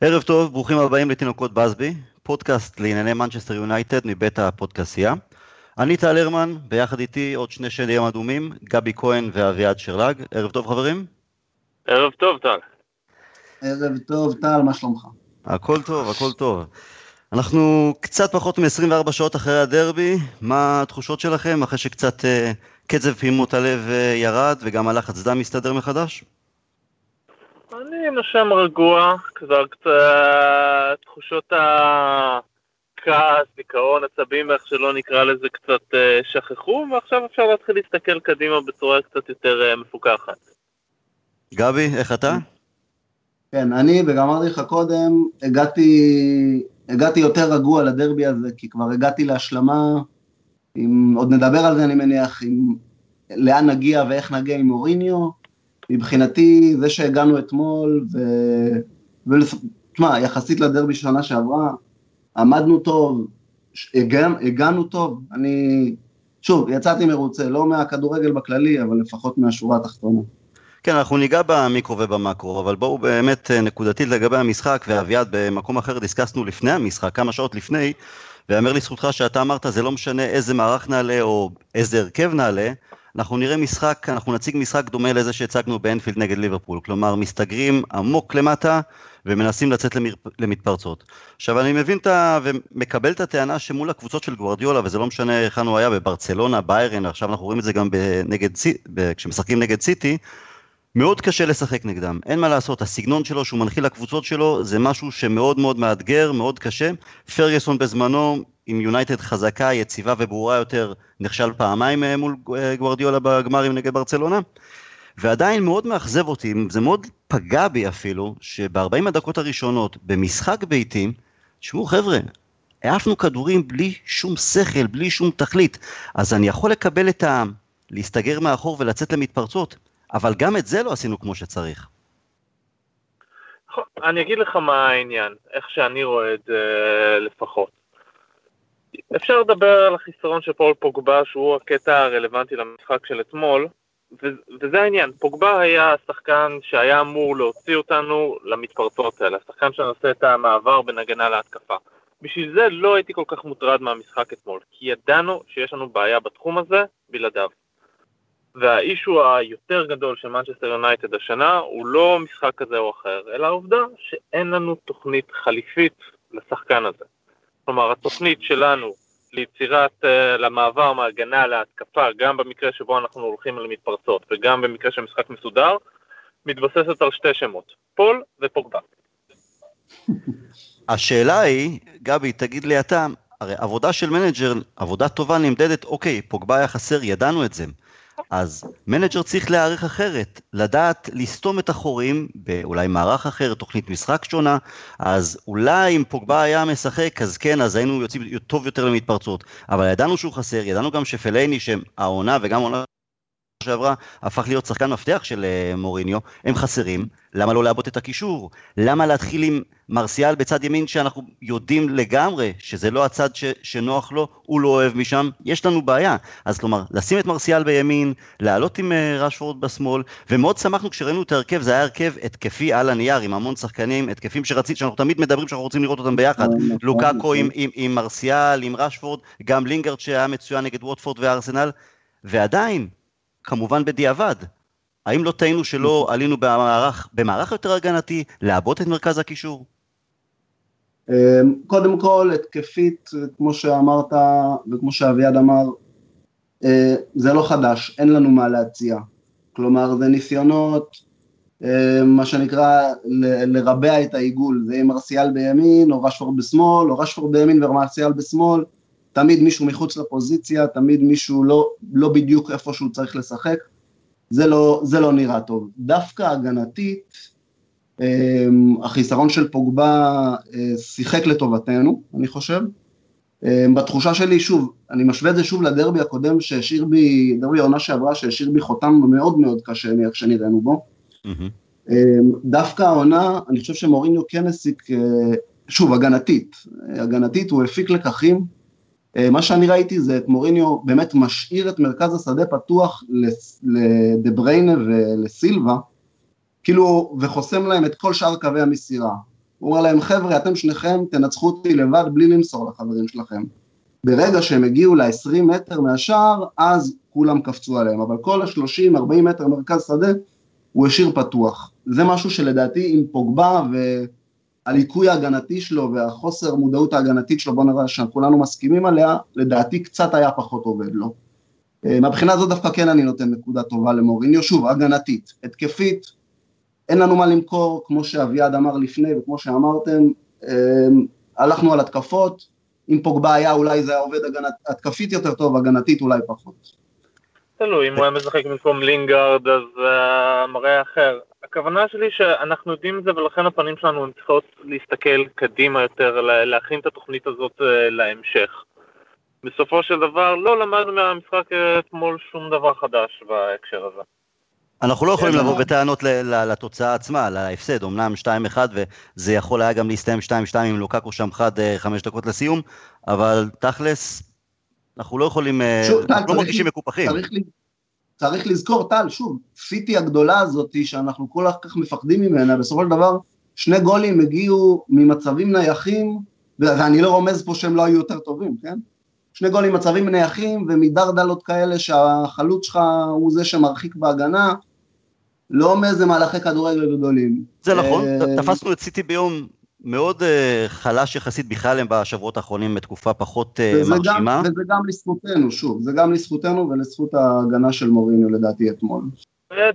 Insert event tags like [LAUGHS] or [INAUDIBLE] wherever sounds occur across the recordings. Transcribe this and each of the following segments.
ערב טוב, ברוכים הבאים לתינוקות בסבי, פודקאסט לענייני מנצ'סטר יונייטד מבית הפודקאסייה. אני טל הרמן, ביחד איתי עוד שני שדים אדומים, גבי כהן ואביעד שרלג. ערב טוב חברים. ערב טוב טל. ערב טוב טל, מה שלומך? הכל טוב, הכל טוב. אנחנו קצת פחות מ-24 שעות אחרי הדרבי, מה התחושות שלכם אחרי שקצת uh, קצב פעימות הלב uh, ירד וגם הלחץ דם מסתדר מחדש? אני נושם רגוע, כבר קצת תחושות הכעס, דיכאון, עצבים, איך שלא נקרא לזה, קצת uh, שכחו, ועכשיו אפשר להתחיל להסתכל קדימה בצורה קצת יותר uh, מפוקחת. גבי, איך אתה? כן, אני, וגם אמרתי לך קודם, הגעתי הגעתי יותר רגוע לדרבי הזה, כי כבר הגעתי להשלמה, אם עוד נדבר על זה אני מניח, עם לאן נגיע ואיך נגיע עם אוריניו, מבחינתי זה שהגענו אתמול, ו... ותשמע, יחסית לדרבי שנה שעברה, עמדנו טוב, הגע... הגענו טוב, אני, שוב, יצאתי מרוצה, לא מהכדורגל בכללי, אבל לפחות מהשורה התחתונה. כן, אנחנו ניגע במיקרו ובמקרו, אבל בואו באמת אה, נקודתית לגבי המשחק, ואביעד במקום אחר דיסקסנו לפני המשחק, כמה שעות לפני, ויאמר לזכותך שאתה אמרת, זה לא משנה איזה מערך נעלה או איזה הרכב נעלה, אנחנו נראה משחק, אנחנו נציג משחק דומה לזה שהצגנו באנפילד נגד ליברפול, כלומר מסתגרים עמוק למטה ומנסים לצאת למר... למתפרצות. עכשיו אני מבין את ה... ומקבל את הטענה שמול הקבוצות של גוורדיולה, וזה לא משנה היכן הוא היה, בברצלונה, ביירן, עכשיו אנחנו רואים את זה גם בנגד, כשמשחקים נגד סיטי, מאוד קשה לשחק נגדם, אין מה לעשות, הסגנון שלו שהוא מנחיל לקבוצות שלו זה משהו שמאוד מאוד מאתגר, מאוד קשה. פרגוסון בזמנו עם יונייטד חזקה, יציבה וברורה יותר, נכשל פעמיים אה, מול אה, גוורדיולה בגמרים נגד ברצלונה. ועדיין מאוד מאכזב אותי, זה מאוד פגע בי אפילו, שב-40 הדקות הראשונות במשחק ביתי, תשמעו חבר'ה, העפנו כדורים בלי שום שכל, בלי שום תכלית, אז אני יכול לקבל את ה... להסתגר מאחור ולצאת למתפרצות, אבל גם את זה לא עשינו כמו שצריך. נכון, אני אגיד לך מה העניין, איך שאני רואה את זה לפחות. אפשר לדבר על החיסרון של פול פוגבה, שהוא הקטע הרלוונטי למשחק של אתמול, וזה העניין, פוגבה היה השחקן שהיה אמור להוציא אותנו למתפרצות האלה, השחקן שנושא את המעבר בין הגנה להתקפה. בשביל זה לא הייתי כל כך מוטרד מהמשחק אתמול, כי ידענו שיש לנו בעיה בתחום הזה בלעדיו. וה issue היותר גדול של מנצ'סטר יונייטד השנה הוא לא משחק כזה או אחר, אלא העובדה שאין לנו תוכנית חליפית לשחקן הזה. כלומר, התוכנית שלנו ליצירת, אה, למעבר מהגנה להתקפה, גם במקרה שבו אנחנו הולכים למתפרצות וגם במקרה של משחק מסודר, מתבססת על שתי שמות, פול ופוגבה. [LAUGHS] השאלה היא, גבי, תגיד לי אתה, הרי עבודה של manager, עבודה טובה נמדדת, אוקיי, פוגבה היה חסר, ידענו את זה. אז manager צריך להיערך אחרת, לדעת לסתום את החורים באולי מערך אחר, תוכנית משחק שונה, אז אולי אם פוגבה היה משחק, אז כן, אז היינו יוצאים טוב יותר למתפרצות. אבל ידענו שהוא חסר, ידענו גם שפלייני, שהעונה וגם העונה שעברה הפך להיות שחקן מפתח של אה, מוריניו, הם חסרים, למה לא לעבות את הקישור? למה להתחיל עם מרסיאל בצד ימין שאנחנו יודעים לגמרי שזה לא הצד ש, שנוח לו, הוא לא אוהב משם, יש לנו בעיה. אז כלומר, לשים את מרסיאל בימין, לעלות עם uh, רשפורד בשמאל, ומאוד שמחנו כשראינו את ההרכב, זה היה הרכב התקפי על הנייר, עם המון שחקנים, התקפים שרצית, שאנחנו תמיד מדברים שאנחנו רוצים לראות אותם ביחד. נכון, לוקאקו נכון. עם, עם, עם מרסיאל, עם רשפורד, גם לינגרד שהיה מצוין נגד ווטפורד וארסנל, ועדיין, כמובן בדיעבד. האם לא טעינו שלא עלינו במערך, במערך יותר הגנתי, לעבות את מרכז הקישור? אמ, קודם כל, התקפית, כמו שאמרת וכמו שאביעד אמר, אה, זה לא חדש, אין לנו מה להציע. כלומר, זה ניסיונות, אה, מה שנקרא, לרבע את העיגול, זה עם ארסיאל בימין, או רשפורד בשמאל, או רשפורד בימין ומרסיאל בשמאל, תמיד מישהו מחוץ לפוזיציה, תמיד מישהו לא, לא בדיוק איפה שהוא צריך לשחק, זה לא, זה לא נראה טוב. דווקא הגנתית, אמ, החיסרון של פוגבה אה, שיחק לטובתנו, אני חושב. אמ, בתחושה שלי, שוב, אני משווה את זה שוב לדרבי הקודם שהשאיר בי, דרבי העונה שעברה שהשאיר בי חותם מאוד מאוד קשה מאיך שנראינו בו. Mm-hmm. דווקא העונה, אני חושב שמוריניו כן הסיק, אה, שוב, הגנתית, הגנתית הוא הפיק לקחים מה שאני ראיתי זה את מוריניו באמת משאיר את מרכז השדה פתוח לדה בריינה ולסילבה, כאילו, וחוסם להם את כל שאר קווי המסירה. הוא אומר להם, חבר'ה, אתם שניכם תנצחו אותי לבד בלי למסור לחברים שלכם. ברגע שהם הגיעו ל-20 מטר מהשער, אז כולם קפצו עליהם, אבל כל ה-30-40 מטר מרכז שדה, הוא השאיר פתוח. זה משהו שלדעתי עם פוגבה והליקוי ההגנתי שלו והחוסר מודעות ההגנתית שלו, בוא נראה שכולנו מסכימים עליה, לדעתי קצת היה פחות עובד לו. אה, מהבחינה הזאת דווקא כן אני נותן נקודה טובה למוריניו, שוב, הגנתית, התקפית, אין לנו מה למכור, כמו שאביעד אמר לפני וכמו שאמרתם, אה, הלכנו על התקפות, אם פוגבה היה אולי זה היה עובד הגנת, התקפית יותר טוב, הגנתית אולי פחות. תלוי, אם הוא היה משחק במקום לינגארד אז uh, מראה אחר. הכוונה שלי שאנחנו יודעים את זה ולכן הפנים שלנו הן צריכות להסתכל קדימה יותר, להכין את התוכנית הזאת uh, להמשך. בסופו של דבר לא למדנו מהמשחק אתמול שום דבר חדש בהקשר הזה. אנחנו לא יכולים לבוא בטענות לתוצאה עצמה, להפסד, אמנם 2-1 וזה יכול היה גם להסתיים 2-2 עם לוקקו שם חד 5 דקות לסיום, אבל תכלס, אנחנו לא יכולים, אה, אנחנו לא מרגישים מקופחים. צריך לזכור, טל, שוב, סיטי הגדולה הזאת שאנחנו כל כך מפחדים ממנה, בסופו של דבר שני גולים הגיעו ממצבים נייחים, ואני לא רומז פה שהם לא היו יותר טובים, כן? שני גולים מצבים נייחים ומדרדלות כאלה שהחלוץ שלך הוא זה שמרחיק בהגנה, לא מאיזה מהלכי כדורגל גדולים. זה נכון, אה, תפסנו את סיטי ביום מאוד אה, חלש יחסית בכלל הם בשבועות האחרונים בתקופה פחות אה, מרשימה. וזה גם לזכותנו, שוב, זה גם לזכותנו ולזכות ההגנה של מוריניו לדעתי אתמול.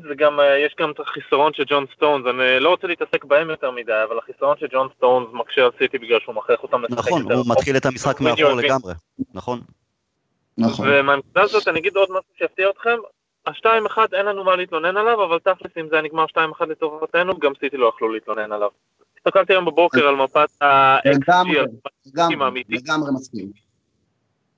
וגם, יש גם את החיסרון של ג'ון סטונס, אני לא רוצה להתעסק בהם יותר מדי, אבל החיסרון של ג'ון סטונס מקשה על סיטי בגלל שהוא מכריח אותם לשחק נכון, הוא מתחיל את המשחק מאחור לגמרי, נכון. נכון. ומהנקודה הזאת אני אגיד עוד משהו שיפתיע אתכם, השתיים אחד אין לנו מה להתלונן עליו, אבל תכלס אם זה היה נגמר שתיים אחד לטובתנו, גם סיטי לא יכלו להתלונן עליו. הסתכלתי היום בבוקר על מפת ה-XG, לגמרי מסכים.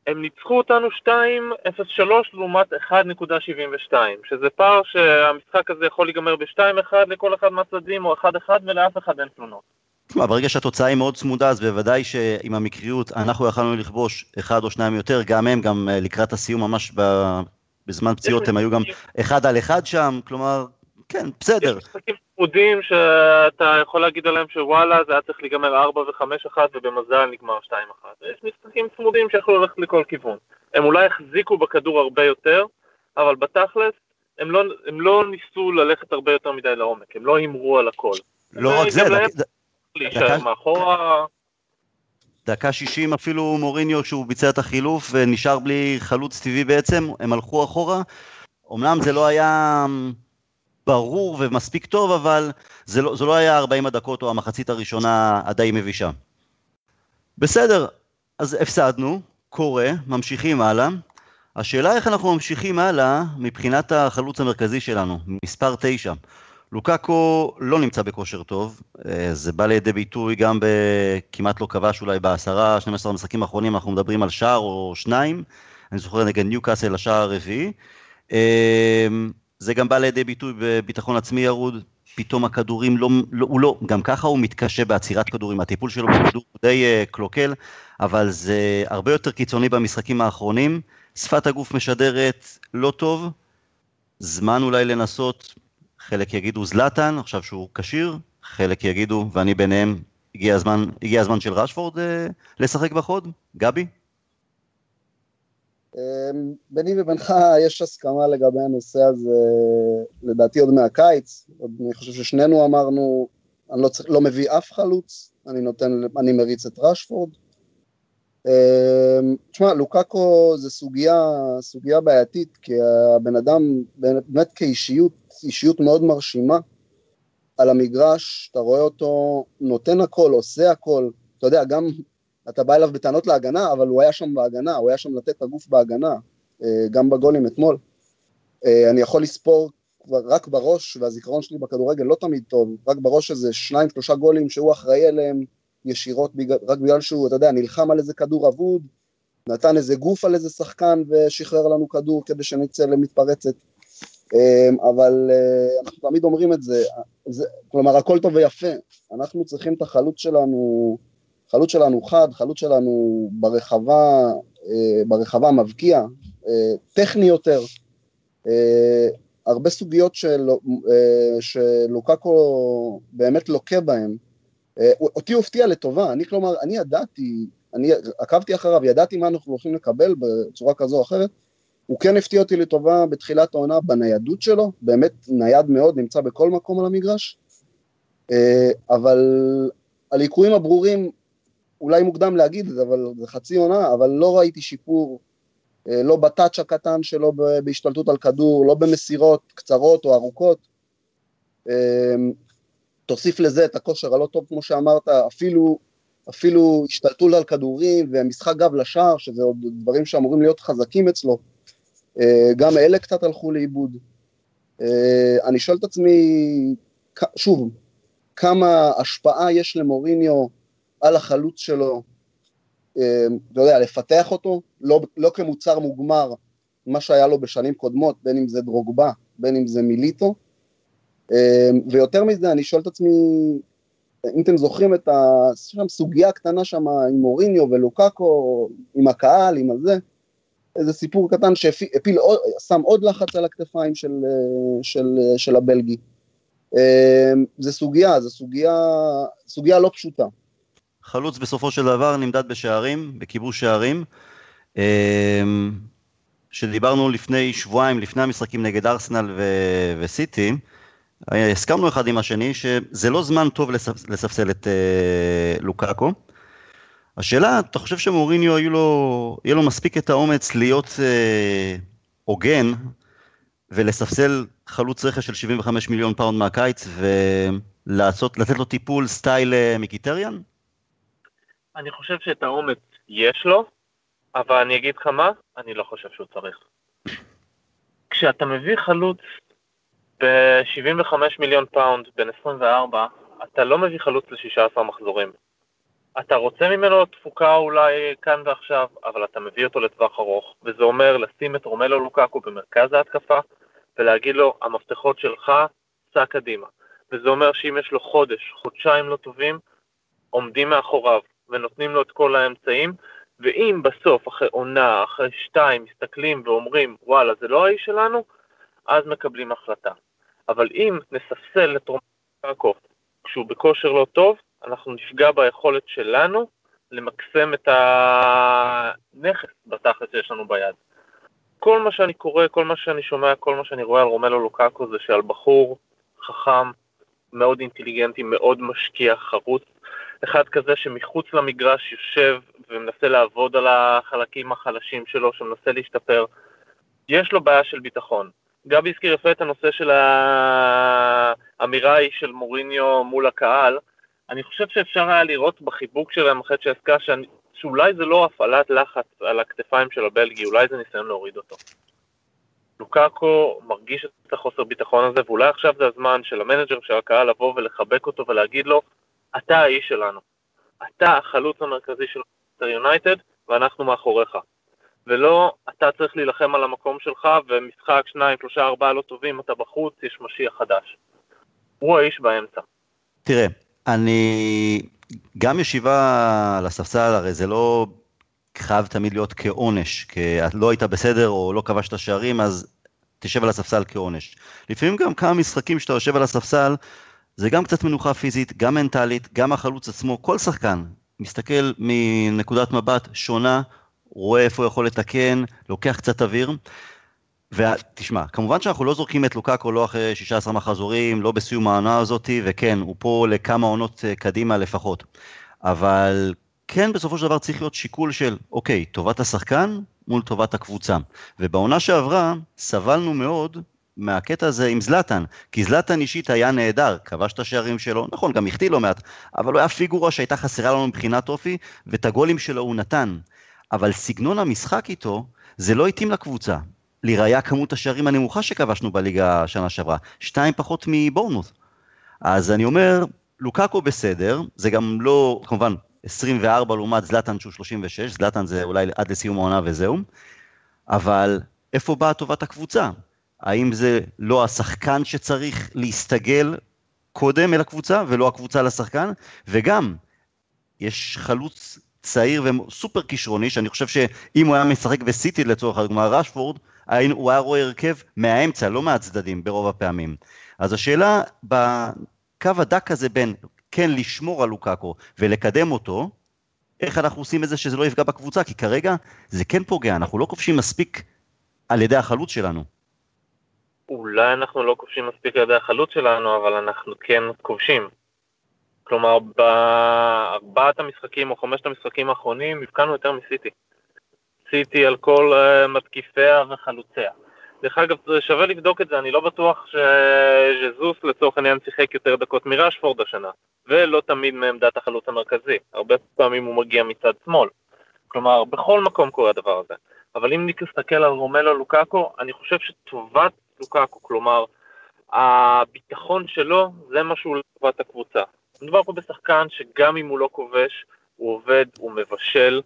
הם ניצחו אותנו 2.03 לעומת 1.72, שזה פער שהמשחק הזה יכול להיגמר ב-2-1 לכל אחד מהצדדים, או 1-1 ולאף אחד אין תלונות. תשמע, ברגע שהתוצאה היא מאוד צמודה, אז בוודאי שעם המקריות אנחנו יכולנו לכבוש אחד או שניים יותר, גם הם, גם אה, לקראת הסיום ממש בזמן פציעות הם היו גם אחד על אחד שם, כלומר, כן, בסדר. יש משחקים צמודים שאתה יכול להגיד עליהם שוואלה, זה היה צריך להיגמר 4 ו-5-1 ובמזל נגמר 2-1. יש משחקים צמודים שיכולו ללכת לכל כיוון. הם אולי החזיקו בכדור הרבה יותר, אבל בתכלס הם לא, הם לא ניסו ללכת הרבה יותר מדי לעומק, הם לא הימרו על הכל. לא רק זה, להישאר מאחורה. דקה 60 אפילו מוריניו כשהוא ביצע את החילוף ונשאר בלי חלוץ טבעי בעצם, הם הלכו אחורה. אמנם זה לא היה ברור ומספיק טוב, אבל זה לא, זה לא היה 40 הדקות או המחצית הראשונה הדי מבישה. בסדר, אז הפסדנו, קורה, ממשיכים הלאה. השאלה איך אנחנו ממשיכים הלאה מבחינת החלוץ המרכזי שלנו, מספר 9. לוקאקו לא נמצא בכושר טוב, אה, זה בא לידי ביטוי גם בכמעט לא כבש אולי בעשרה, 12 המשחקים האחרונים, אנחנו מדברים על שער או שניים, אני זוכר נגד ניוקאסל השער הרביעי. זה גם בא לידי ביטוי בביטחון עצמי ירוד, פתאום הכדורים לא, לא, הוא לא, גם ככה הוא מתקשה בעצירת כדורים, הטיפול שלו בכדור הוא די uh, קלוקל, אבל זה הרבה יותר קיצוני במשחקים האחרונים, שפת הגוף משדרת לא טוב, זמן אולי לנסות. חלק יגידו זלאטן, עכשיו שהוא כשיר, חלק יגידו, ואני ביניהם, הגיע הזמן, הגיע הזמן של רשפורד אה, לשחק בחוד? גבי? אמ, ביני ובינך יש הסכמה לגבי הנושא הזה, לדעתי עוד מהקיץ, אני חושב ששנינו אמרנו, אני לא, צריך, לא מביא אף חלוץ, אני נותן, אני מריץ את רשפורד. אמ, תשמע, לוקאקו זה סוגיה, סוגיה בעייתית, כי הבן אדם באמת כאישיות אישיות מאוד מרשימה. על המגרש, אתה רואה אותו נותן הכל, עושה הכל, אתה יודע, גם אתה בא אליו בטענות להגנה, אבל הוא היה שם בהגנה, הוא היה שם לתת את הגוף בהגנה, אה, גם בגולים אתמול. אה, אני יכול לספור רק בראש, והזיכרון שלי בכדורגל לא תמיד טוב, רק בראש איזה שניים, שלושה גולים שהוא אחראי אליהם ישירות, רק בגלל שהוא, אתה יודע, נלחם על איזה כדור אבוד, נתן איזה גוף על איזה שחקן ושחרר לנו כדור כדי שנצא למתפרצת. אמ, אבל אה, אנחנו תמיד אומרים את זה, זה, כלומר הכל טוב ויפה, אנחנו צריכים את החלוץ שלנו, חלוץ שלנו חד, חלוץ שלנו ברחבה, אה, ברחבה מבקיע, אה, טכני יותר, הרבה סוגיות של, שלוקקו באמת לוקה בהן, אה, אותי הופתיע לטובה, אני כלומר, אני ידעתי, אני עקבתי אחריו, ידעתי מה אנחנו הולכים לקבל בצורה כזו או אחרת, הוא כן הפתיע אותי לטובה בתחילת העונה בניידות שלו, באמת נייד מאוד, נמצא בכל מקום על המגרש, אה, אבל הליקויים הברורים, אולי מוקדם להגיד את זה, אבל זה חצי עונה, אבל לא ראיתי שיפור, אה, לא בטאץ' הקטן שלו בהשתלטות על כדור, לא במסירות קצרות או ארוכות. אה, תוסיף לזה את הכושר הלא טוב, כמו שאמרת, אפילו, אפילו השתלטות על כדורים ומשחק גב לשער, שזה עוד דברים שאמורים להיות חזקים אצלו. אה, גם אלה קצת הלכו לאיבוד. אני שואל את עצמי, שוב, כמה השפעה יש למוריניו על החלוץ שלו, אה, אתה יודע, לפתח אותו, לא, לא כמוצר מוגמר, מה שהיה לו בשנים קודמות, בין אם זה דרוגבה, בין אם זה מיליטו, אה, ויותר מזה, אני שואל את עצמי, אם אתם זוכרים את הסוגיה הקטנה שם עם מוריניו ולוקאקו, עם הקהל, עם הזה, איזה סיפור קטן שהפיל, שם עוד לחץ על הכתפיים של, אה, של, של הבלגי. אמ, זה סוגיה, זה סוגיה, סוגיה לא פשוטה. חלוץ בסופו של דבר נמדד בשערים, בכיבוש שערים. אמ, שדיברנו לפני שבועיים, לפני המשחקים נגד ארסנל ו- וסיטי, הסכמנו אחד עם השני שזה לא זמן טוב לספ- לספסל את אה, לוקאקו. השאלה, אתה חושב שמוריניו יהיה לו, יהיה לו מספיק את האומץ להיות אה, הוגן ולספסל חלוץ רכש של 75 מיליון pound מהקיץ ולתת לו טיפול style אה, מחיטריאן? אני חושב שאת האומץ יש לו, אבל אני אגיד לך מה, אני לא חושב שהוא צריך. כשאתה מביא חלוץ ב-75 מיליון pound בן 24, אתה לא מביא חלוץ ל-16 מחזורים. אתה רוצה ממנו תפוקה אולי כאן ועכשיו, אבל אתה מביא אותו לטווח ארוך, וזה אומר לשים את רומלו לוקאקו במרכז ההתקפה, ולהגיד לו, המפתחות שלך, סע קדימה. וזה אומר שאם יש לו חודש, חודשיים לא טובים, עומדים מאחוריו ונותנים לו את כל האמצעים, ואם בסוף, אחרי עונה, אחרי שתיים, מסתכלים ואומרים, וואלה, זה לא האיש שלנו, אז מקבלים החלטה. אבל אם נספסל את רומקו כשהוא בכושר לא טוב, אנחנו נפגע ביכולת שלנו למקסם את הנכס בתכלס שיש לנו ביד. כל מה שאני קורא, כל מה שאני שומע, כל מה שאני רואה על רומלו לוקאקו זה שעל בחור חכם, מאוד אינטליגנטי, מאוד משקיע, חרוץ, אחד כזה שמחוץ למגרש יושב ומנסה לעבוד על החלקים החלשים שלו, שמנסה להשתפר. יש לו בעיה של ביטחון. גבי הזכיר יפה את הנושא של האמירה ההיא של מוריניו מול הקהל. אני חושב שאפשר היה לראות בחיבוק שלהם אחרי צ'סקה שאולי זה לא הפעלת לחץ על הכתפיים של הבלגי, אולי זה ניסיון להוריד אותו. לוקאקו מרגיש את החוסר ביטחון הזה, ואולי עכשיו זה הזמן של ה manager של הקהל לבוא ולחבק אותו ולהגיד לו, אתה האיש שלנו. אתה החלוץ המרכזי של יונייטד, ואנחנו מאחוריך. ולא, אתה צריך להילחם על המקום שלך, ומשחק שניים, שלושה, ארבעה לא טובים, אתה בחוץ, יש משיח חדש. הוא האיש באמצע. תראה, אני גם ישיבה על הספסל, הרי זה לא חייב תמיד להיות כעונש, כי לא היית בסדר או לא כבשת שערים, אז תשב על הספסל כעונש. לפעמים גם כמה משחקים שאתה יושב על הספסל, זה גם קצת מנוחה פיזית, גם מנטלית, גם החלוץ עצמו, כל שחקן מסתכל מנקודת מבט שונה, רואה איפה הוא יכול לתקן, לוקח קצת אוויר. ותשמע, כמובן שאנחנו לא זורקים את לוקאקו לא אחרי 16 מחזורים, לא בסיום העונה הזאת, וכן, הוא פה לכמה עונות אה, קדימה לפחות. אבל כן, בסופו של דבר צריך להיות שיקול של, אוקיי, טובת השחקן מול טובת הקבוצה. ובעונה שעברה, סבלנו מאוד מהקטע הזה עם זלאטן, כי זלאטן אישית היה נהדר, כבש את השערים שלו, נכון, גם החטיא לא מעט, אבל הוא היה פיגורה שהייתה חסרה לנו מבחינת אופי, ואת הגולים שלו הוא נתן. אבל סגנון המשחק איתו, זה לא התאים לקבוצה. לראיה כמות השערים הנמוכה שכבשנו בליגה השנה שעברה, שתיים פחות מבורנוס. אז אני אומר, לוקאקו בסדר, זה גם לא, כמובן, 24 לעומת זלאטן שהוא 36, זלאטן זה אולי עד לסיום העונה וזהו, אבל איפה באה טובת הקבוצה? האם זה לא השחקן שצריך להסתגל קודם אל הקבוצה ולא הקבוצה לשחקן? וגם, יש חלוץ צעיר וסופר כישרוני, שאני חושב שאם הוא היה משחק בסיטי לצורך הדוגמה, ראשפורד, הוא היה רואה הרכב מהאמצע, לא מהצדדים ברוב הפעמים. אז השאלה בקו הדק הזה בין כן לשמור על לוקאקו ולקדם אותו, איך אנחנו עושים את זה שזה לא יפגע בקבוצה? כי כרגע זה כן פוגע, אנחנו לא כובשים מספיק על ידי החלוץ שלנו. אולי אנחנו לא כובשים מספיק על ידי החלוץ שלנו, אבל אנחנו כן כובשים. כלומר, בארבעת המשחקים או חמשת המשחקים האחרונים הבקענו יותר מסיטי. סיטי על כל uh, מתקיפיה וחלוציה. דרך אגב, שווה לבדוק את זה, אני לא בטוח שז'זוס לצורך העניין שיחק יותר דקות מראשפורד השנה, ולא תמיד מעמדת החלוץ המרכזי, הרבה פעמים הוא מגיע מצד שמאל. כלומר, בכל מקום קורה הדבר הזה. אבל אם נסתכל על רומלו לוקאקו, אני חושב שטובת לוקאקו, כלומר, הביטחון שלו זה מה שהוא לטובת הקבוצה. מדובר פה בשחקן שגם אם הוא לא כובש, הוא עובד, הוא מבשל,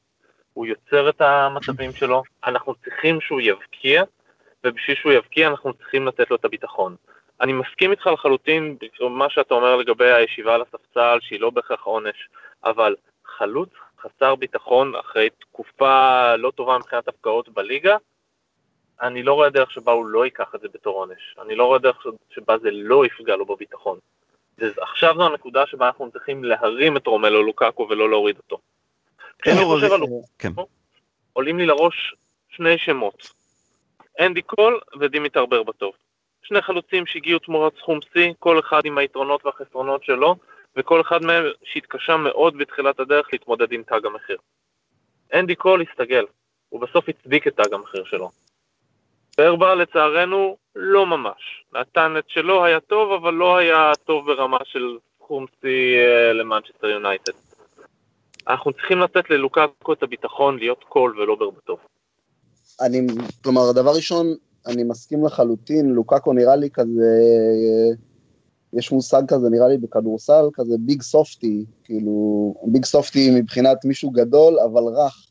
הוא יוצר את המצבים שלו, אנחנו צריכים שהוא יבקיע, ובשביל שהוא יבקיע אנחנו צריכים לתת לו את הביטחון. אני מסכים איתך לחלוטין במה שאתה אומר לגבי הישיבה על הספסל, שהיא לא בהכרח עונש, אבל חלוץ חסר ביטחון אחרי תקופה לא טובה מבחינת הפקעות בליגה, אני לא רואה דרך שבה הוא לא ייקח את זה בתור עונש. אני לא רואה דרך שבה זה לא יפגע לו בביטחון. עכשיו זו הנקודה שבה אנחנו צריכים להרים את רומלו לוקקו ולא להוריד אותו. כשאני חושב על כן. עולים לי לראש שני שמות. אנדי קול ודימיטר ברבטוב. שני חלוצים שהגיעו תמורת סכום שיא, כל אחד עם היתרונות והחסרונות שלו, וכל אחד מהם שהתקשה מאוד בתחילת הדרך להתמודד עם תג המחיר. אנדי קול הסתגל, הוא בסוף הצדיק את תג המחיר שלו. ברבה לצערנו לא ממש. נתן את שלו היה טוב, אבל לא היה טוב ברמה של סכום שיא אה, למנצ'סטר יונייטד. אנחנו צריכים לתת ללוקאקו את הביטחון להיות קול ולא ברבטוב. אני, כלומר, דבר ראשון, אני מסכים לחלוטין, לוקאקו נראה לי כזה, יש מושג כזה, נראה לי בכדורסל, כזה big softy, כאילו, big softy מבחינת מישהו גדול, אבל רך.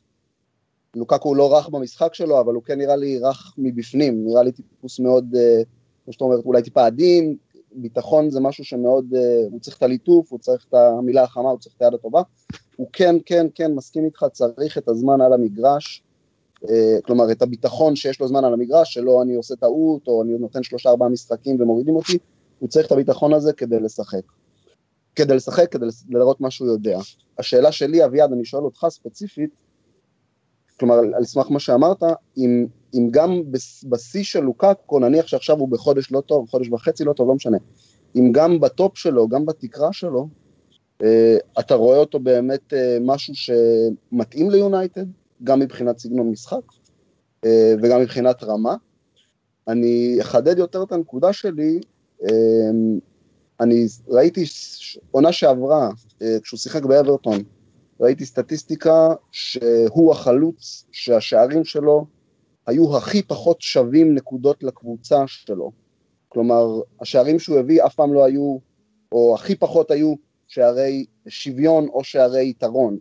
לוקאקו הוא לא רך במשחק שלו, אבל הוא כן נראה לי רך מבפנים, נראה לי טיפוס מאוד, אה, כמו שאתה אומר, אולי טיפה עדין, ביטחון זה משהו שמאוד, אה, הוא צריך את הליטוף, הוא צריך את המילה החמה, הוא צריך את היד הטובה. הוא כן, כן, כן, מסכים איתך, צריך את הזמן על המגרש, אה, כלומר את הביטחון שיש לו זמן על המגרש, שלא אני עושה טעות, או אני נותן שלושה ארבעה משחקים ומורידים אותי, הוא צריך את הביטחון הזה כדי לשחק. כדי לשחק, כדי לראות מה שהוא יודע. השאלה שלי, אביעד, אני שואל אותך ספציפית, כלומר, על סמך מה שאמרת, אם, אם גם בשיא של לוקאקו, נניח שעכשיו הוא בחודש לא טוב, חודש וחצי לא טוב, לא משנה, אם גם בטופ שלו, גם בתקרה שלו, אה, אתה רואה אותו באמת אה, משהו שמתאים ליונייטד, גם מבחינת סגנון משחק אה, וגם מבחינת רמה. אני אחדד יותר את הנקודה שלי, אני ראיתי עונה שעברה, כשהוא שיחק באברטון, ראיתי סטטיסטיקה שהוא החלוץ שהשערים שלו היו הכי פחות שווים נקודות לקבוצה שלו. כלומר, השערים שהוא הביא אף פעם לא היו, או הכי פחות היו שערי שוויון או שערי יתרון.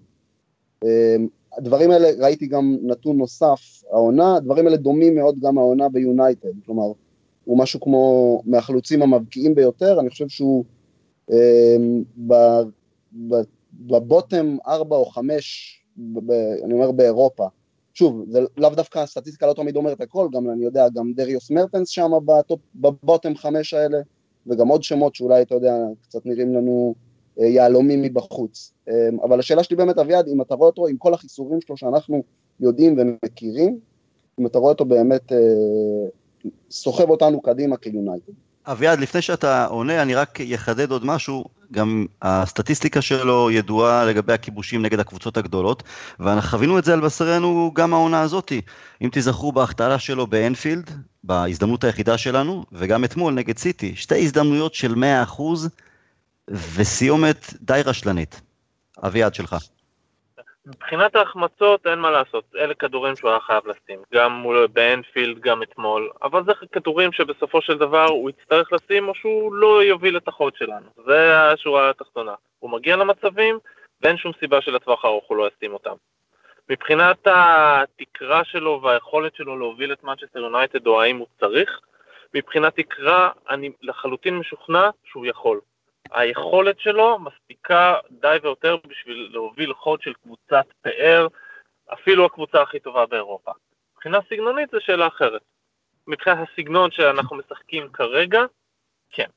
אמ, הדברים האלה, ראיתי גם נתון נוסף, העונה, הדברים האלה דומים מאוד גם העונה ביונייטד, כלומר, הוא משהו כמו מהחלוצים המבקיעים ביותר, אני חושב שהוא אמ, ב, ב, בבוטם 4 או 5, ב, אני אומר באירופה. שוב, זה לאו דווקא הסטטיסטיקה לא תמיד אומרת הכל, גם אני יודע, גם דריוס מרטנס שם בבוטם 5 האלה, וגם עוד שמות שאולי, אתה יודע, קצת נראים לנו אה, יהלומים מבחוץ. אמ, אבל השאלה שלי באמת, אביעד, אם אתה רואה אותו עם כל החיסורים שלו שאנחנו יודעים ומכירים, אם אתה רואה אותו באמת אה, סוחב אותנו קדימה כיונייטד. אביעד, לפני שאתה עונה, אני רק אחדד עוד משהו, גם הסטטיסטיקה שלו ידועה לגבי הכיבושים נגד הקבוצות הגדולות, ואנחנו חווינו את זה על בשרנו גם העונה הזאתי. אם תיזכרו בהחטאה שלו באנפילד, בהזדמנות היחידה שלנו, וגם אתמול נגד סיטי, שתי הזדמנויות של 100% וסיומת די רשלנית. אביעד שלך. מבחינת ההחמצות אין מה לעשות, אלה כדורים שהוא היה חייב לשים, גם מול באנפילד, גם אתמול, אבל זה כדורים שבסופו של דבר הוא יצטרך לשים או שהוא לא יוביל את החוד שלנו, זה השורה התחתונה. הוא מגיע למצבים ואין שום סיבה שלטווח הארוך הוא לא ישים אותם. מבחינת התקרה שלו והיכולת שלו להוביל את מנצ'סטר יונייטד או האם הוא צריך, מבחינת תקרה אני לחלוטין משוכנע שהוא יכול. היכולת שלו מספיקה די ויותר בשביל להוביל חוד של קבוצת פאר, אפילו הקבוצה הכי טובה באירופה. מבחינה סגנונית זו שאלה אחרת. מבחינת הסגנון שאנחנו משחקים כרגע, כן.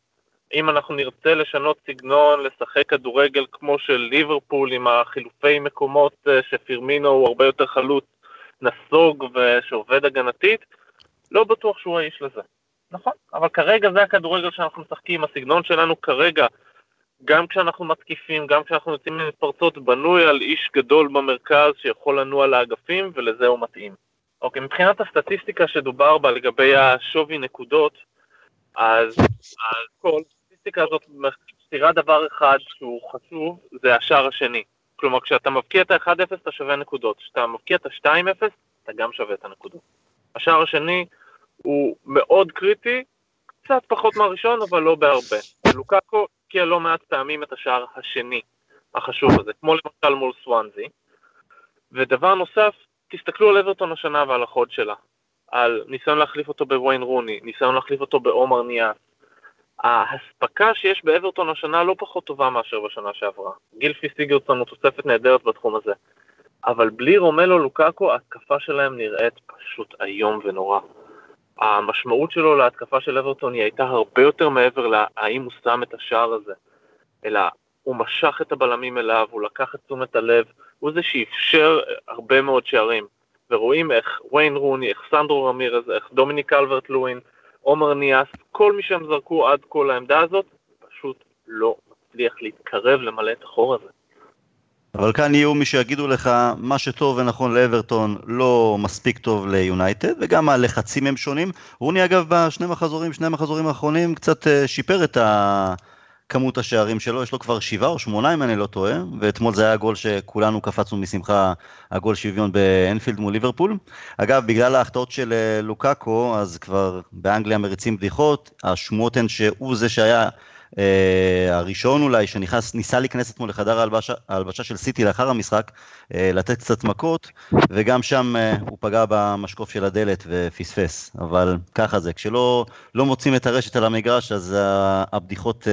אם אנחנו נרצה לשנות סגנון, לשחק כדורגל כמו של ליברפול עם החילופי מקומות אה, שפירמינו הוא הרבה יותר חלוץ נסוג ושעובד הגנתית, לא בטוח שהוא האיש לזה. נכון, אבל כרגע זה הכדורגל שאנחנו משחקים, הסגנון שלנו כרגע, גם כשאנחנו מתקיפים, גם כשאנחנו יוצאים למתפרצות, בנוי על איש גדול במרכז שיכול לנוע לאגפים, ולזה הוא מתאים. אוקיי, מבחינת הסטטיסטיקה שדובר בה לגבי השווי נקודות, אז, אז כל הסטטיסטיקה הזאת מסתירה דבר אחד שהוא חשוב, זה השער השני. כלומר, כשאתה מבקיע את ה-1-0 אתה שווה נקודות, כשאתה מבקיע את ה-2-0 אתה גם שווה את הנקודות. השער השני הוא מאוד קריטי, קצת פחות מהראשון, אבל לא בהרבה. לוקאקו הבקיע לא מעט פעמים את השער השני החשוב הזה, כמו למשל מול סוואנזי. ודבר נוסף, תסתכלו על אברטון השנה ועל החוד שלה. על ניסיון להחליף אותו בוויין רוני, ניסיון להחליף אותו בעומר ניאס. ההספקה שיש באברטון השנה לא פחות טובה מאשר בשנה שעברה. גילפי סיגרסון הוא תוספת נהדרת בתחום הזה. אבל בלי רומלו לוקאקו ההתקפה שלהם נראית פשוט איום ונורא. המשמעות שלו להתקפה של אברטון היא הייתה הרבה יותר מעבר להאם הוא שם את השער הזה, אלא הוא משך את הבלמים אליו, הוא לקח את תשומת הלב, הוא זה שאפשר הרבה מאוד שערים. ורואים איך ויין רוני, איך סנדרו רמירז, איך דומיניק אלברט לואין, עומר ניאס, כל מי שהם זרקו עד כה לעמדה הזאת, פשוט לא מצליח להתקרב למלא את החור הזה. אבל כאן יהיו מי שיגידו לך, מה שטוב ונכון לאברטון לא מספיק טוב ליונייטד, וגם הלחצים הם שונים. רוני אגב בשני מחזורים, שני המחזורים האחרונים קצת אה, שיפר את כמות השערים שלו, יש לו כבר שבעה או שמונה אם אני לא טועה, ואתמול זה היה הגול שכולנו קפצנו משמחה, הגול שוויון באנפילד מול ליברפול. אגב, בגלל ההחטאות של אה, לוקאקו, אז כבר באנגליה מריצים בדיחות, השמועות הן שהוא זה שהיה הראשון אולי שנכנס, ניסה להיכנס אתמול לחדר ההלבשה, של סיטי לאחר המשחק, אה, לתת קצת מכות, וגם שם אה, הוא פגע במשקוף של הדלת ופספס, אבל ככה זה, כשלא לא מוצאים את הרשת על המגרש, אז הבדיחות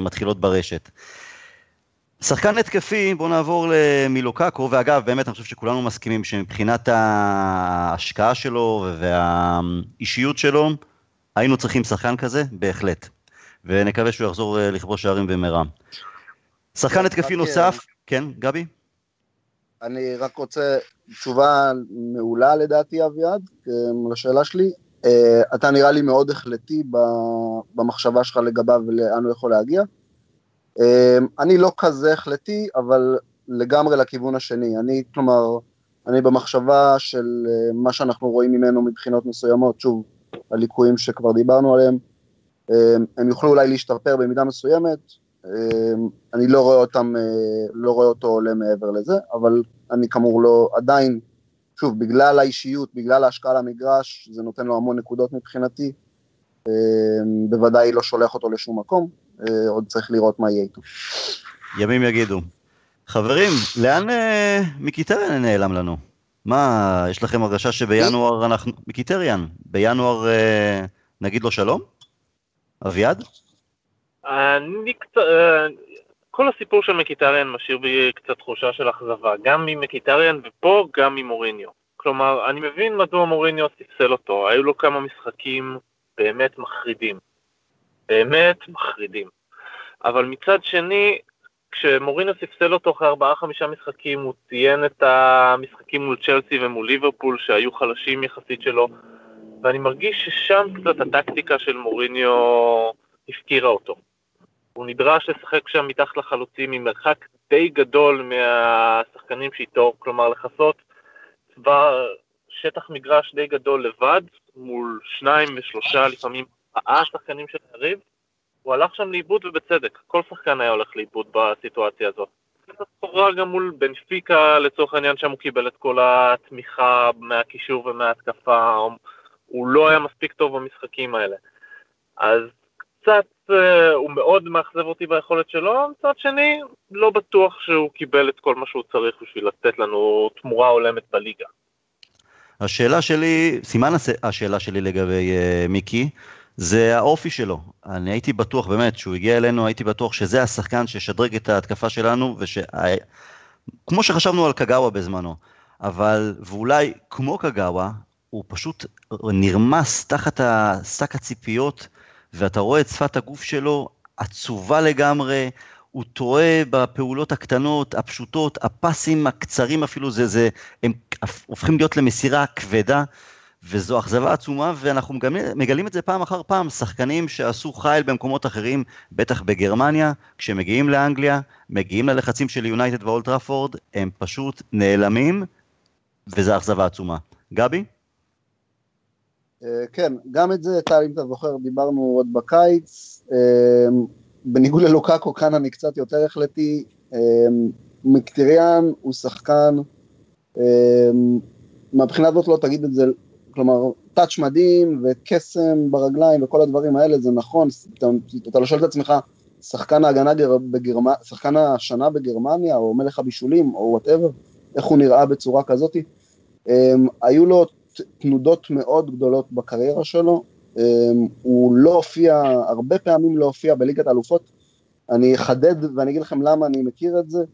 מתחילות ברשת. שחקן התקפי, בואו נעבור למילוקקו, ואגב, באמת אני חושב שכולנו מסכימים שמבחינת ההשקעה שלו והאישיות שלו, היינו צריכים שחקן כזה, בהחלט. ונקווה שהוא יחזור אה, לכבוש שערים במהרה. שחקן התקפי נוסף, כן, גבי? אני רק רוצה תשובה מעולה לדעתי, אביעד, אה, לשאלה שלי. אה, אתה נראה לי מאוד החלטי במחשבה שלך לגביו ולאן הוא יכול להגיע. אני לא כזה החלטי, אבל לגמרי לכיוון השני. אני, כלומר, אני במחשבה של מה שאנחנו רואים ממנו מבחינות מסוימות, שוב, הליקויים שכבר דיברנו עליהם, הם יוכלו אולי להשתפר במידה מסוימת, אמ, אני לא רואה אותם, אה, לא רואה אותו עולה מעבר לזה, אבל אני כאמור לא, עדיין, שוב, בגלל האישיות, בגלל ההשקעה למגרש, זה נותן לו המון נקודות מבחינתי, אמ, בוודאי לא שולח אותו לשום מקום, אה, עוד צריך לראות מה יהיה איתו. ימים יגידו. חברים, לאן אה, מיקיטריאן נעלם לנו? מה, יש לכם הרגשה שבינואר אנחנו... מיקיטריאן, בינואר נגיד לו שלום? אביעד? אני קצת... אה, כל הסיפור של מקיטריאן משאיר בי קצת תחושה של אכזבה, גם ממקיטריאן ופה גם ממוריניו. כלומר, אני מבין מדוע מוריניו ספסל אותו, היו לו כמה משחקים באמת מחרידים. באמת מחרידים. אבל מצד שני, כשמוריניו ספסל אותו אחרי ארבעה חמישה משחקים, הוא ציין את המשחקים מול צ'לסי ומול ליברפול שהיו חלשים יחסית שלו, ואני מרגיש ששם קצת הטקטיקה של מוריניו הפקירה אותו. הוא נדרש לשחק שם מתחת לחלוצים עם מרחק די גדול מהשחקנים שאיתו, כלומר לכסות צבא שטח מגרש די גדול לבד, מול שניים ושלושה, לפעמים ארבעה שחקנים של היריב. הוא הלך שם לאיבוד ובצדק, כל שחקן היה הולך לאיבוד בסיטואציה הזאת. זה גם מול בנפיקה, לצורך העניין שם הוא קיבל את כל התמיכה מהקישור ומההתקפה, הוא לא היה מספיק טוב במשחקים האלה. אז קצת אה, הוא מאוד מאכזב אותי ביכולת שלו, מצד שני, לא בטוח שהוא קיבל את כל מה שהוא צריך בשביל לתת לנו תמורה הולמת בליגה. השאלה שלי, סימן השאלה שלי לגבי uh, מיקי, זה האופי שלו. אני הייתי בטוח, באמת, כשהוא הגיע אלינו, הייתי בטוח שזה השחקן שישדרג את ההתקפה שלנו, וש... כמו שחשבנו על קגאווה בזמנו, אבל, ואולי כמו קגאווה, הוא פשוט נרמס תחת שק הציפיות, ואתה רואה את שפת הגוף שלו, עצובה לגמרי, הוא טועה בפעולות הקטנות, הפשוטות, הפסים הקצרים אפילו, זה, זה, הם הופכים להיות למסירה כבדה. וזו אכזבה עצומה, ואנחנו מגלים, מגלים את זה פעם אחר פעם, שחקנים שעשו חייל במקומות אחרים, בטח בגרמניה, כשמגיעים לאנגליה, מגיעים ללחצים של יונייטד ואולטראפורד, הם פשוט נעלמים, וזו אכזבה עצומה. גבי? אה, כן, גם את זה, טל, אם אתה זוכר, דיברנו עוד בקיץ. אה, בניגוד ללוקאקו, כאן אני קצת יותר החלטי. אה, מקטיריאן הוא שחקן, מהבחינה הזאת לא תגיד את זה כלומר, touch מדהים וקסם ברגליים וכל הדברים האלה, זה נכון, אתה, אתה לא שואל את עצמך, שחקן ההגנה בגרמניה, שחקן השנה בגרמניה, או מלך הבישולים, או whatever, איך הוא נראה בצורה כזאת. היו לו תנודות מאוד גדולות בקריירה שלו, um, הוא לא הופיע, הרבה פעמים לא הופיע בליגת האלופות. אני אחדד ואני אגיד לכם למה אני מכיר את זה.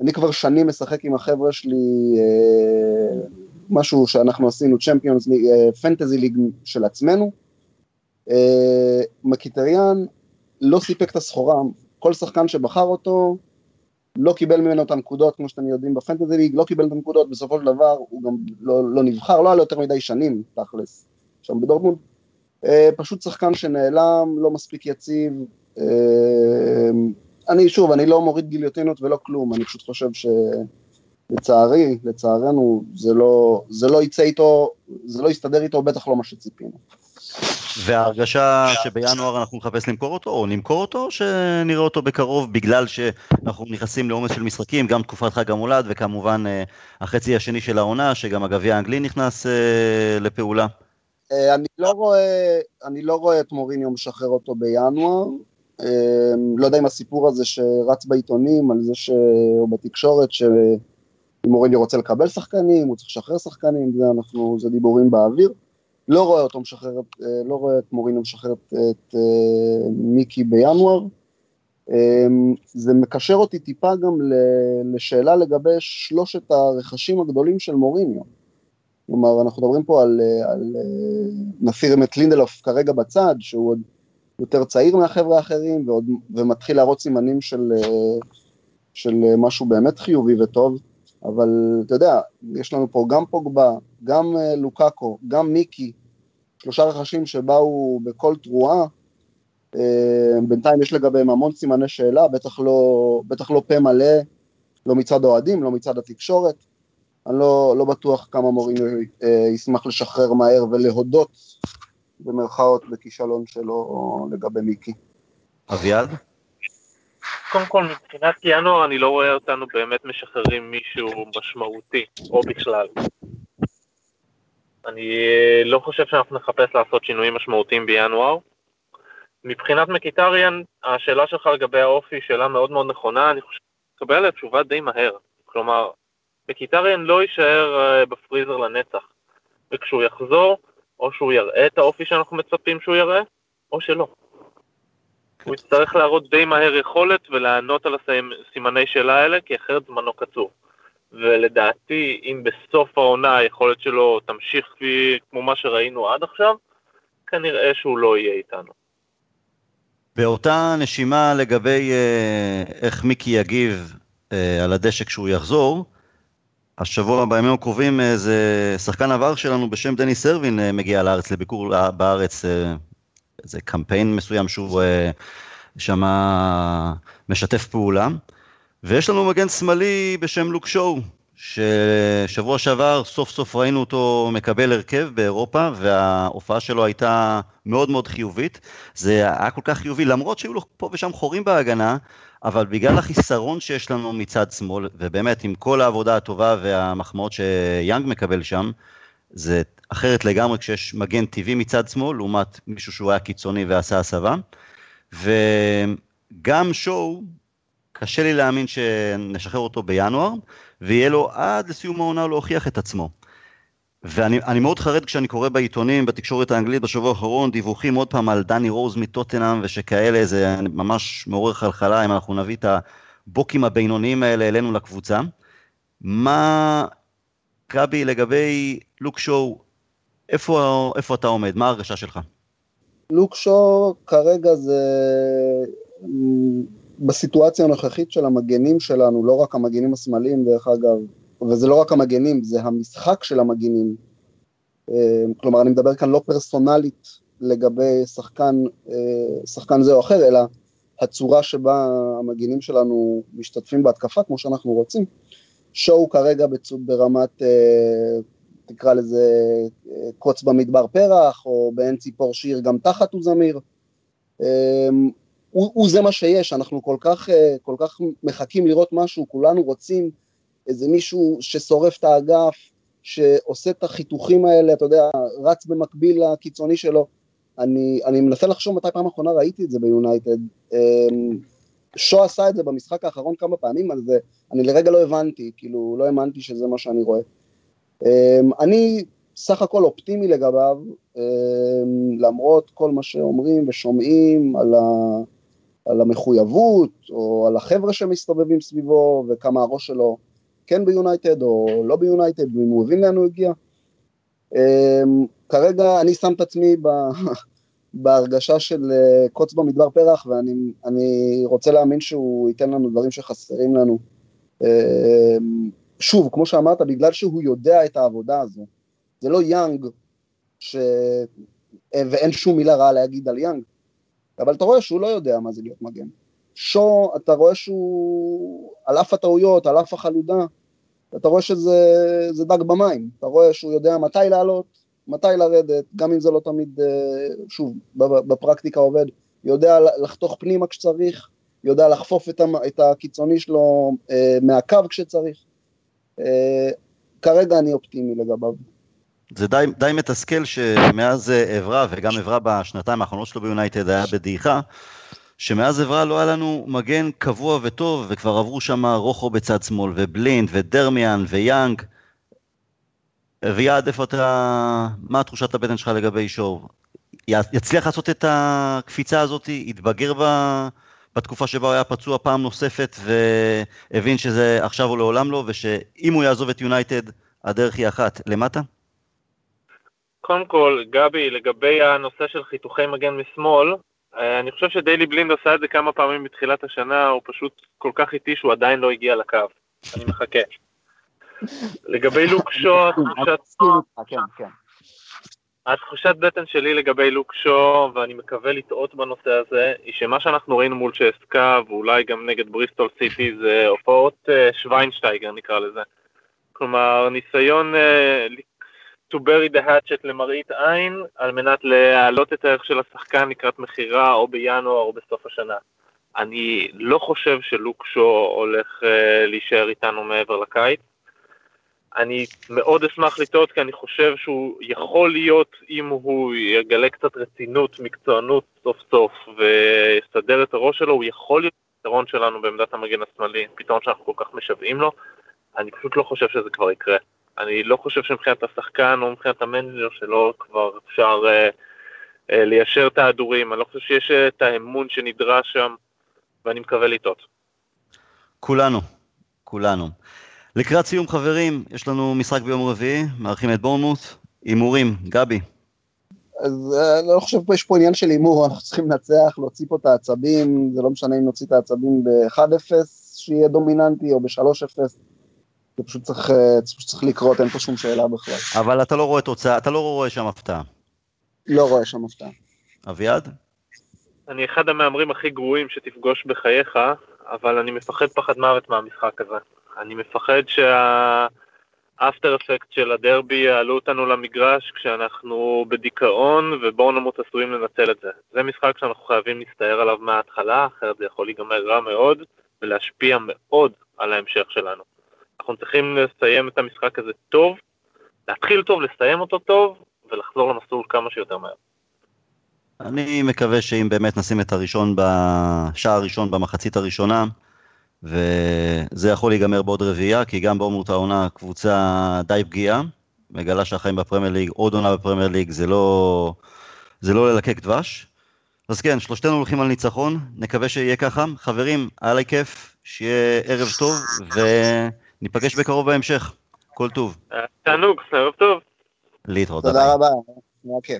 אני כבר שנים משחק עם החבר'ה שלי, uh, משהו שאנחנו עשינו, צ'מפיונס, פנטזי ליג של עצמנו. אה, מקיטריאן לא סיפק את הסחורה, כל שחקן שבחר אותו לא קיבל ממנו את הנקודות, כמו שאתם יודעים בפנטזי ליג, לא קיבל את הנקודות, בסופו של דבר הוא גם לא, לא נבחר, לא היה לו יותר מדי שנים, תכלס, שם בדורטמונד. אה, פשוט שחקן שנעלם, לא מספיק יציב. אה, אני, שוב, אני לא מוריד גיליוטינות ולא כלום, אני פשוט חושב ש... לצערי, לצערנו, זה לא, זה לא יצא איתו, זה לא יסתדר איתו, בטח לא מה שציפינו. וההרגשה שבינואר אנחנו נחפש למכור אותו, או נמכור אותו, או שנראה אותו בקרוב, בגלל שאנחנו נכנסים לעומס של משחקים, גם תקופת חג המולד, וכמובן אה, החצי השני של העונה, שגם הגביע האנגלי נכנס אה, לפעולה. אה, אני לא רואה, אני לא רואה את מוריניו משחרר אותו בינואר. לא יודע אם הסיפור הזה שרץ בעיתונים, על זה ש... או בתקשורת, ש... אם מוריניו רוצה לקבל שחקנים, הוא צריך לשחרר שחקנים, זה, אנחנו, זה דיבורים באוויר. לא רואה אותו משחרר, אה, לא רואה את מוריניו משחרר את, את אה, מיקי בינואר. אמ, זה מקשר אותי טיפה גם לשאלה לגבי שלושת הרכשים הגדולים של מוריניו. כלומר, אנחנו מדברים פה על, אה, על נסיר את לינדלוף כרגע בצד, שהוא עוד יותר צעיר מהחבר'ה האחרים, ועוד, ומתחיל להראות סימנים של, של משהו באמת חיובי וטוב. אבל אתה יודע, יש לנו פה גם פוגבה, גם אה, לוקאקו, גם מיקי, שלושה רכשים שבאו בכל תרועה, אה, בינתיים יש לגביהם המון סימני שאלה, בטח לא, בטח לא פה מלא, לא מצד האוהדים, לא מצד התקשורת. אני לא, לא בטוח כמה מורים אה, ישמח לשחרר מהר ולהודות במרכאות בכישלון שלו לגבי מיקי. אביעד? קודם כל, מבחינת ינואר אני לא רואה אותנו באמת משחררים מישהו משמעותי, או בכלל. אני אה, לא חושב שאנחנו נחפש לעשות שינויים משמעותיים בינואר. מבחינת מקיטריאן, השאלה שלך לגבי האופי היא שאלה מאוד מאוד נכונה, אני חושב לקבל עליה תשובה די מהר. כלומר, מקיטריאן לא יישאר אה, בפריזר לנצח, וכשהוא יחזור, או שהוא יראה את האופי שאנחנו מצפים שהוא יראה, או שלא. הוא יצטרך להראות די מהר יכולת ולענות על הסימני שאלה האלה, כי אחרת זמנו קצור. ולדעתי, אם בסוף העונה היכולת שלו תמשיך כפי, כמו מה שראינו עד עכשיו, כנראה שהוא לא יהיה איתנו. באותה נשימה לגבי אה, איך מיקי יגיב אה, על הדשא כשהוא יחזור, השבוע, בימים הקרובים, איזה אה, שחקן עבר שלנו בשם דני סרווין אה, מגיע לארץ לביקור בארץ איזה קמפיין מסוים שהוא אה, שם משתף פעולה. ויש לנו מגן שמאלי בשם לוק שואו, ששבוע שעבר סוף סוף ראינו אותו מקבל הרכב באירופה, וההופעה שלו הייתה מאוד מאוד חיובית. זה היה כל כך חיובי, למרות שהיו לו פה ושם חורים בהגנה, אבל בגלל החיסרון שיש לנו מצד שמאל, ובאמת עם כל העבודה הטובה והמחמאות שיאנג מקבל שם, זה אחרת לגמרי כשיש מגן טבעי מצד שמאל, לעומת מישהו שהוא היה קיצוני ועשה הסבה. וגם שואו, קשה לי להאמין שנשחרר אותו בינואר, ויהיה לו עד לסיום העונה להוכיח את עצמו. ואני מאוד חרד כשאני קורא בעיתונים, בתקשורת האנגלית בשבוע האחרון, דיווחים עוד פעם על דני רוז מטוטנאם ושכאלה, זה ממש מעורר חלחלה אם אנחנו נביא את הבוקים הבינוניים האלה אלינו לקבוצה. מה, גבי, לגבי לוק שואו, איפה, איפה אתה עומד? מה ההרגשה שלך? לוק שואו כרגע זה בסיטואציה הנוכחית של המגנים שלנו, לא רק המגנים השמאליים דרך אגב, וזה לא רק המגנים, זה המשחק של המגנים. אה, כלומר, אני מדבר כאן לא פרסונלית לגבי שחקן, אה, שחקן זה או אחר, אלא הצורה שבה המגנים שלנו משתתפים בהתקפה כמו שאנחנו רוצים. שואו כרגע ברמת, אה, תקרא לזה קוץ במדבר פרח, או בעין ציפור שיר גם תחת הוא זמיר. הוא, הוא זה מה שיש, אנחנו כל כך, כל כך מחכים לראות משהו, כולנו רוצים איזה מישהו ששורף את האגף, שעושה את החיתוכים האלה, אתה יודע, רץ במקביל לקיצוני שלו. אני, אני מנסה לחשוב מתי פעם אחרונה ראיתי את זה ביונייטד. אמ, שו עשה את זה במשחק האחרון כמה פעמים, אז אני לרגע לא הבנתי, כאילו, לא האמנתי שזה מה שאני רואה. אמ, אני סך הכל אופטימי לגביו, אמ, למרות כל מה שאומרים ושומעים על, ה, על המחויבות, או על החבר'ה שמסתובבים סביבו, וכמה הראש שלו כן ביונייטד או לא ביונייטד, ואם הוא הבין לאן הוא הגיע. Um, כרגע אני שם את עצמי ב, [LAUGHS] בהרגשה של uh, קוץ במדבר פרח, ואני רוצה להאמין שהוא ייתן לנו דברים שחסרים לנו. Um, שוב, כמו שאמרת, בגלל שהוא יודע את העבודה הזו. זה לא יאנג, ש... ואין שום מילה רעה להגיד על יאנג, אבל אתה רואה שהוא לא יודע מה זה להיות מגן. שו, אתה רואה שהוא, על אף הטעויות, על אף החלודה, אתה רואה שזה דג במים, אתה רואה שהוא יודע מתי לעלות, מתי לרדת, גם אם זה לא תמיד, אה, שוב, בפרקטיקה עובד, יודע לחתוך פנימה כשצריך, יודע לחפוף את הקיצוני שלו אה, מהקו כשצריך. אה, כרגע אני אופטימי לגביו. זה די, די מתסכל שמאז אברה, וגם אברה בשנתיים האחרונות שלו ביונייטד היה בדעיכה, שמאז אברה לא היה לנו מגן קבוע וטוב, וכבר עברו שם רוחו בצד שמאל, ובלינד, ודרמיאן, ויאנג. אביעד, איפה אתה... מה תחושת הבטן שלך לגבי שו? יצליח לעשות את הקפיצה הזאת, יתבגר ב... בתקופה שבה הוא היה פצוע פעם נוספת, והבין שזה עכשיו או לעולם לא, ושאם הוא יעזוב את יונייטד, הדרך היא אחת, למטה? קודם כל, גבי, לגבי הנושא של חיתוכי מגן משמאל, אה, אני חושב שדיילי בלינד עשה את זה כמה פעמים בתחילת השנה, הוא פשוט כל כך איטי שהוא עדיין לא הגיע לקו. אני מחכה. לגבי לוק [LAUGHS] שו, כן, כן. התחושת בטן שלי לגבי לוק שו, ואני מקווה לטעות בנושא הזה, היא שמה שאנחנו ראינו מול צ'סקה, ואולי גם נגד בריסטול סיטי, זה הופעות אה, שוויינשטייגר נקרא לזה. כלומר, ניסיון uh, to bury the hatchet למראית עין, על מנת להעלות את הערך של השחקן לקראת מכירה או בינואר או בסוף השנה. אני לא חושב שלוק שו הולך uh, להישאר איתנו מעבר לקיץ. אני מאוד אשמח לטעות כי אני חושב שהוא יכול להיות, אם הוא יגלה קצת רצינות, מקצוענות סוף סוף ויסדר את הראש שלו, הוא יכול להיות פתרון שלנו בעמדת המגן השמאלי, פתרון שאנחנו כל כך משוועים לו. אני פשוט לא חושב שזה כבר יקרה. אני לא חושב שמבחינת השחקן או מבחינת המנג'ר שלו כבר אפשר אה, אה, ליישר את ההדורים, אני לא חושב שיש אה, את האמון שנדרש שם, ואני מקווה לטעות. כולנו, כולנו. לקראת סיום חברים, יש לנו משחק ביום רביעי, מארחים את בורנמוט, הימורים, גבי. אז אה, אני לא חושב שיש פה עניין של הימור, אנחנו צריכים לנצח, להוציא פה את העצבים, זה לא משנה אם נוציא את העצבים ב-1-0 שיהיה דומיננטי או ב-3-0. זה פשוט צריך, אה, פשוט צריך לקרות, אין פה שום שאלה בכלל. אבל אתה לא רואה תוצאה, אתה לא רואה שם הפתעה. לא רואה שם הפתעה. אביעד? אני אחד המהמרים הכי גרועים שתפגוש בחייך, אבל אני מפחד פחד מוות מהמשחק הזה. אני מפחד שהאפטר אפקט של הדרבי יעלו אותנו למגרש כשאנחנו בדיכאון ובורנמוט עשויים לנצל את זה. זה משחק שאנחנו חייבים להסתער עליו מההתחלה, אחרת זה יכול להיגמר רע מאוד ולהשפיע מאוד על ההמשך שלנו. אנחנו צריכים לסיים את המשחק הזה טוב, להתחיל טוב, לסיים אותו טוב, ולחזור למסלול כמה שיותר מהר. אני מקווה שאם באמת נשים את הראשון בשער הראשון במחצית הראשונה, וזה יכול להיגמר בעוד רביעייה, כי גם באומרות העונה קבוצה די פגיעה, מגלה שהחיים בפרמייר ליג, עוד עונה בפרמייר ליג, זה לא, זה לא ללקק דבש. אז כן, שלושתנו הולכים על ניצחון, נקווה שיהיה ככה. חברים, היה לי כיף, שיהיה ערב טוב, ו... ניפגש בקרוב בהמשך. כל טוב. תענוג, ערב טוב. להתראות. תודה רבה, היה כיף.